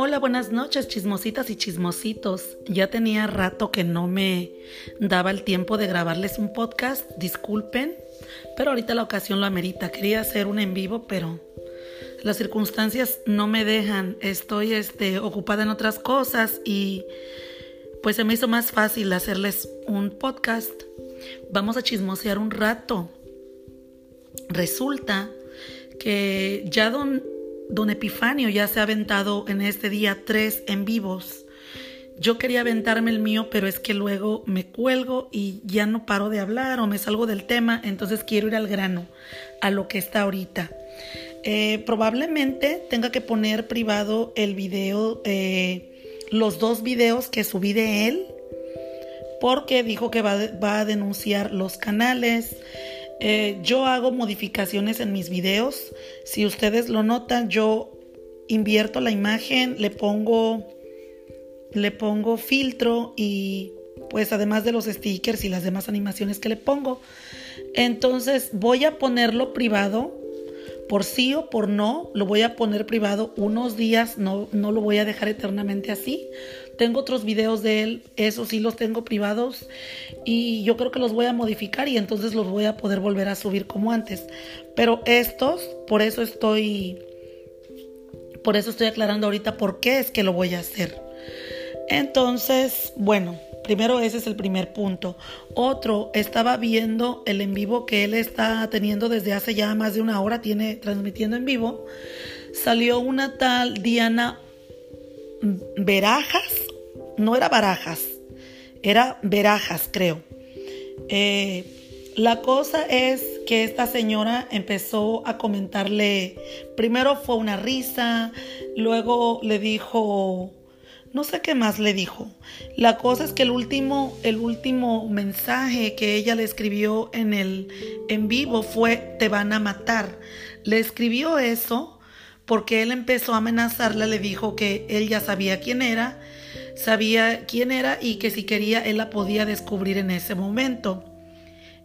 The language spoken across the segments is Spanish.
Hola, buenas noches, chismositas y chismositos. Ya tenía rato que no me daba el tiempo de grabarles un podcast, disculpen, pero ahorita la ocasión lo amerita. Quería hacer un en vivo, pero las circunstancias no me dejan. Estoy este, ocupada en otras cosas y pues se me hizo más fácil hacerles un podcast. Vamos a chismosear un rato. Resulta que ya don Don Epifanio ya se ha aventado en este día tres en vivos. Yo quería aventarme el mío, pero es que luego me cuelgo y ya no paro de hablar o me salgo del tema, entonces quiero ir al grano, a lo que está ahorita. Eh, probablemente tenga que poner privado el video, eh, los dos videos que subí de él, porque dijo que va, va a denunciar los canales. Eh, yo hago modificaciones en mis videos. Si ustedes lo notan, yo invierto la imagen, le pongo, le pongo filtro y pues además de los stickers y las demás animaciones que le pongo. Entonces voy a ponerlo privado. Por sí o por no, lo voy a poner privado unos días, no, no lo voy a dejar eternamente así. Tengo otros videos de él, esos sí los tengo privados y yo creo que los voy a modificar y entonces los voy a poder volver a subir como antes. Pero estos, por eso estoy, por eso estoy aclarando ahorita por qué es que lo voy a hacer. Entonces, bueno, primero ese es el primer punto. Otro, estaba viendo el en vivo que él está teniendo desde hace ya más de una hora, tiene transmitiendo en vivo. Salió una tal Diana Verajas, no era Barajas, era Verajas, creo. Eh, la cosa es que esta señora empezó a comentarle, primero fue una risa, luego le dijo, no sé qué más le dijo. La cosa es que el último, el último mensaje que ella le escribió en el en vivo fue te van a matar. Le escribió eso porque él empezó a amenazarla, le dijo que él ya sabía quién era, sabía quién era y que si quería él la podía descubrir en ese momento.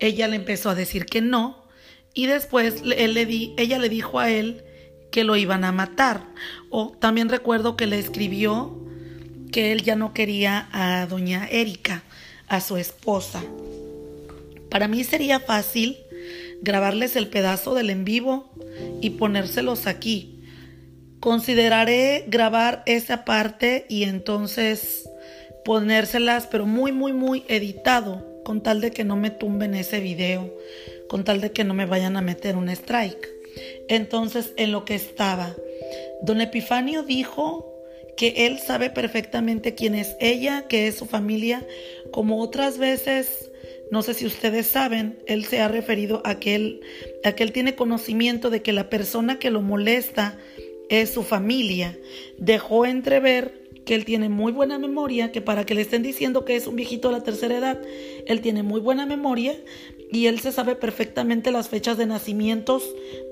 Ella le empezó a decir que no y después él le di, ella le dijo a él que lo iban a matar. O también recuerdo que le escribió que él ya no quería a doña Erika, a su esposa. Para mí sería fácil grabarles el pedazo del en vivo y ponérselos aquí Consideraré grabar esa parte y entonces ponérselas, pero muy, muy, muy editado, con tal de que no me tumben ese video, con tal de que no me vayan a meter un strike. Entonces, en lo que estaba, don Epifanio dijo que él sabe perfectamente quién es ella, que es su familia, como otras veces, no sé si ustedes saben, él se ha referido a que él, a que él tiene conocimiento de que la persona que lo molesta es su familia. Dejó entrever que él tiene muy buena memoria, que para que le estén diciendo que es un viejito de la tercera edad, él tiene muy buena memoria y él se sabe perfectamente las fechas de nacimientos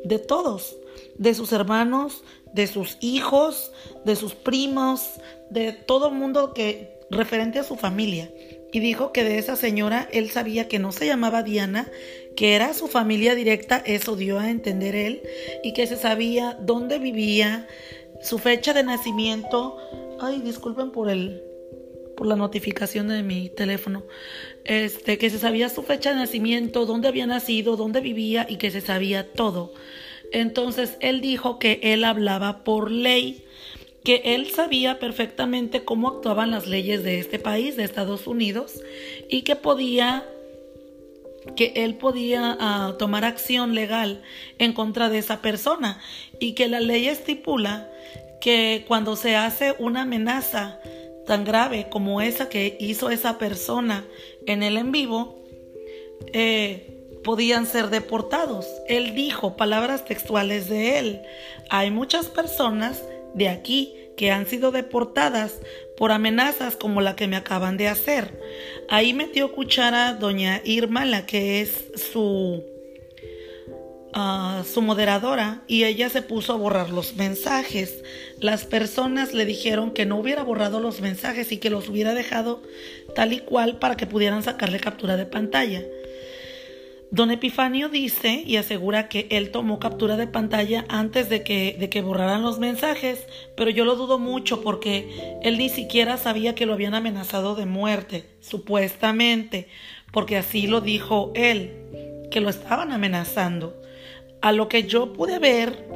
de todos, de sus hermanos, de sus hijos, de sus primos, de todo mundo que referente a su familia. Y dijo que de esa señora él sabía que no se llamaba Diana, que era su familia directa, eso dio a entender él, y que se sabía dónde vivía, su fecha de nacimiento. Ay, disculpen por el por la notificación de mi teléfono. Este, que se sabía su fecha de nacimiento, dónde había nacido, dónde vivía y que se sabía todo. Entonces, él dijo que él hablaba por ley, que él sabía perfectamente cómo actuaban las leyes de este país, de Estados Unidos, y que podía que él podía ah, tomar acción legal en contra de esa persona y que la ley estipula que cuando se hace una amenaza tan grave como esa que hizo esa persona en el en vivo, eh, podían ser deportados. Él dijo palabras textuales de él. Hay muchas personas de aquí que han sido deportadas por amenazas como la que me acaban de hacer. Ahí metió cuchara doña Irma, la que es su, ah, su moderadora, y ella se puso a borrar los mensajes. Las personas le dijeron que no hubiera borrado los mensajes y que los hubiera dejado tal y cual para que pudieran sacarle captura de pantalla. Don Epifanio dice y asegura que él tomó captura de pantalla antes de que, de que borraran los mensajes, pero yo lo dudo mucho porque él ni siquiera sabía que lo habían amenazado de muerte, supuestamente, porque así lo dijo él, que lo estaban amenazando. A lo que yo pude ver,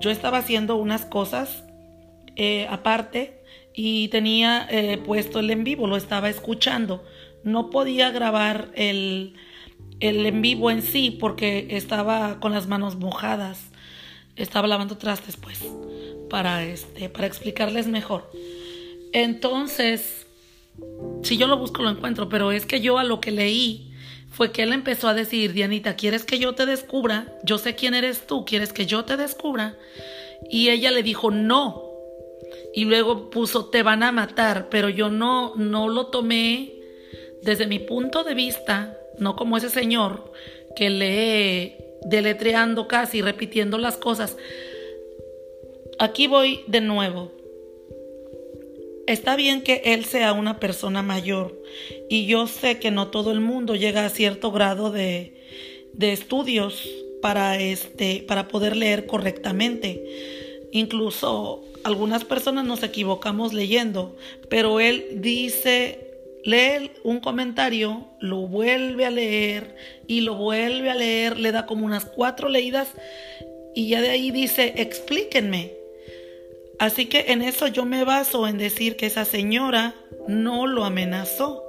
yo estaba haciendo unas cosas eh, aparte y tenía eh, puesto el en vivo, lo estaba escuchando. No podía grabar el el en vivo en sí porque estaba con las manos mojadas. Estaba lavando trastes, pues, para, este, para explicarles mejor. Entonces, si yo lo busco, lo encuentro, pero es que yo a lo que leí fue que él empezó a decir, Dianita, ¿quieres que yo te descubra? Yo sé quién eres tú, ¿quieres que yo te descubra? Y ella le dijo, no. Y luego puso, te van a matar, pero yo no, no lo tomé desde mi punto de vista no como ese señor que lee deletreando casi, repitiendo las cosas. Aquí voy de nuevo. Está bien que él sea una persona mayor y yo sé que no todo el mundo llega a cierto grado de, de estudios para, este, para poder leer correctamente. Incluso algunas personas nos equivocamos leyendo, pero él dice lee un comentario, lo vuelve a leer y lo vuelve a leer, le da como unas cuatro leídas y ya de ahí dice, explíquenme. Así que en eso yo me baso en decir que esa señora no lo amenazó.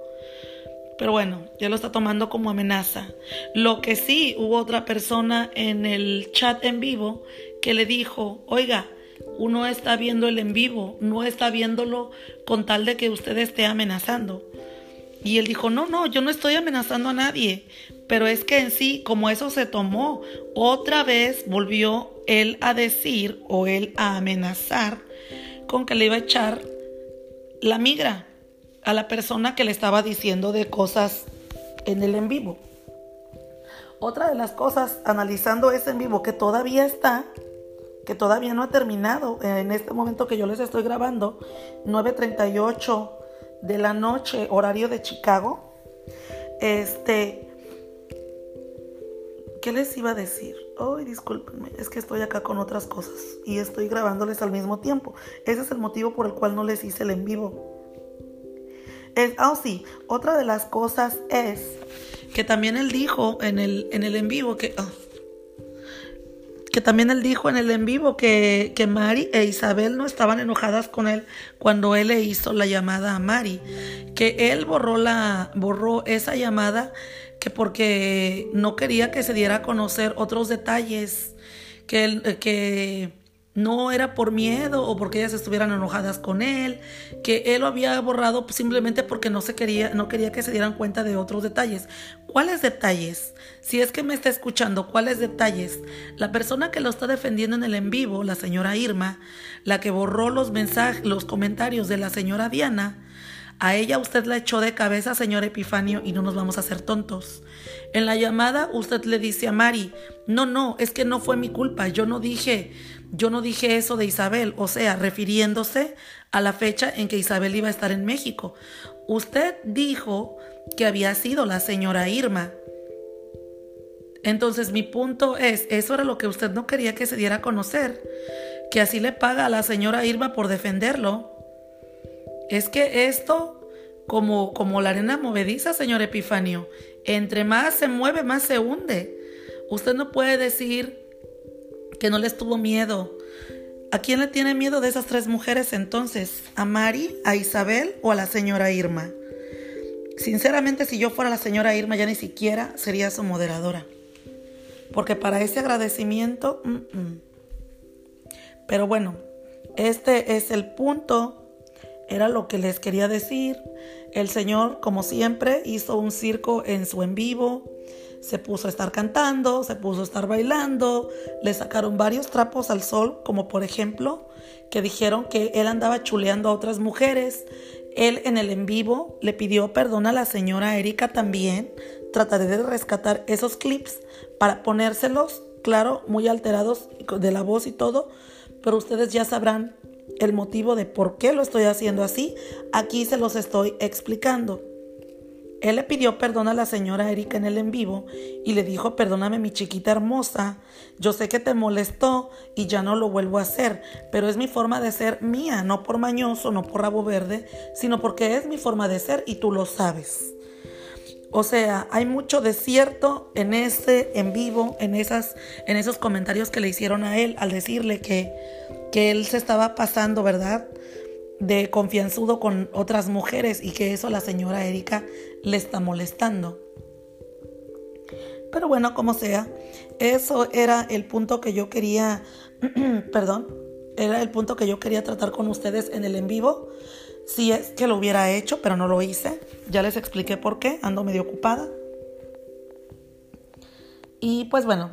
Pero bueno, ya lo está tomando como amenaza. Lo que sí hubo otra persona en el chat en vivo que le dijo, oiga, uno está viendo el en vivo, no está viéndolo con tal de que usted esté amenazando. Y él dijo, no, no, yo no estoy amenazando a nadie. Pero es que en sí, como eso se tomó, otra vez volvió él a decir o él a amenazar con que le iba a echar la migra a la persona que le estaba diciendo de cosas en el en vivo. Otra de las cosas, analizando ese en vivo que todavía está, que todavía no ha terminado, en este momento que yo les estoy grabando, 938 de la noche, horario de Chicago. Este, ¿qué les iba a decir? Ay, discúlpenme, es que estoy acá con otras cosas y estoy grabándoles al mismo tiempo. Ese es el motivo por el cual no les hice el en vivo. Ah, sí, otra de las cosas es que también él dijo en el en, el en vivo que... Ah, que también él dijo en el en vivo que, que Mari e Isabel no estaban enojadas con él cuando él le hizo la llamada a Mari, que él borró, la, borró esa llamada que porque no quería que se diera a conocer otros detalles, que, él, que no era por miedo o porque ellas estuvieran enojadas con él, que él lo había borrado simplemente porque no se quería, no quería que se dieran cuenta de otros detalles. ¿Cuáles detalles? Si es que me está escuchando, ¿cuáles detalles? La persona que lo está defendiendo en el en vivo, la señora Irma, la que borró los mensajes, los comentarios de la señora Diana, a ella usted la echó de cabeza, señor Epifanio, y no nos vamos a hacer tontos. En la llamada usted le dice a Mari, no, no, es que no fue mi culpa, yo no dije, yo no dije eso de Isabel, o sea, refiriéndose a la fecha en que Isabel iba a estar en México. Usted dijo que había sido la señora Irma. Entonces mi punto es, eso era lo que usted no quería que se diera a conocer, que así le paga a la señora Irma por defenderlo. Es que esto, como, como la arena movediza, señor Epifanio, entre más se mueve, más se hunde. Usted no puede decir que no les tuvo miedo. ¿A quién le tiene miedo de esas tres mujeres entonces? ¿A Mari, a Isabel o a la señora Irma? Sinceramente, si yo fuera la señora Irma, ya ni siquiera sería su moderadora. Porque para ese agradecimiento... Pero bueno, este es el punto. Era lo que les quería decir. El Señor, como siempre, hizo un circo en su en vivo se puso a estar cantando, se puso a estar bailando, le sacaron varios trapos al sol, como por ejemplo que dijeron que él andaba chuleando a otras mujeres. Él en el en vivo le pidió perdón a la señora Erika también. Trataré de rescatar esos clips para ponérselos, claro, muy alterados de la voz y todo, pero ustedes ya sabrán el motivo de por qué lo estoy haciendo así. Aquí se los estoy explicando. Él le pidió perdón a la señora Erika en el en vivo y le dijo, perdóname mi chiquita hermosa, yo sé que te molestó y ya no lo vuelvo a hacer, pero es mi forma de ser mía, no por mañoso, no por rabo verde, sino porque es mi forma de ser y tú lo sabes. O sea, hay mucho desierto en ese en vivo, en, esas, en esos comentarios que le hicieron a él al decirle que, que él se estaba pasando, ¿verdad? de confianzudo con otras mujeres y que eso la señora Erika le está molestando. Pero bueno, como sea, eso era el punto que yo quería, perdón, era el punto que yo quería tratar con ustedes en el en vivo. Si es que lo hubiera hecho, pero no lo hice. Ya les expliqué por qué, ando medio ocupada. Y pues bueno,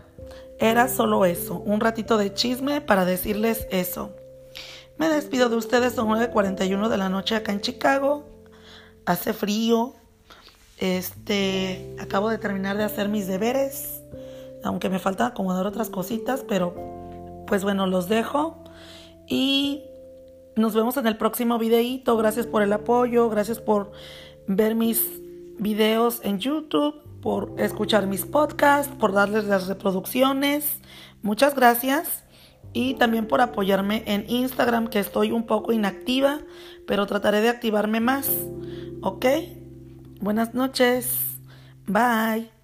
era solo eso, un ratito de chisme para decirles eso. Me despido de ustedes, son 9.41 de la noche acá en Chicago. Hace frío. Este, acabo de terminar de hacer mis deberes, aunque me falta acomodar otras cositas, pero pues bueno, los dejo y nos vemos en el próximo videito. Gracias por el apoyo, gracias por ver mis videos en YouTube, por escuchar mis podcasts, por darles las reproducciones. Muchas gracias y también por apoyarme en Instagram, que estoy un poco inactiva, pero trataré de activarme más. ¿Ok? Buenas noches. Bye.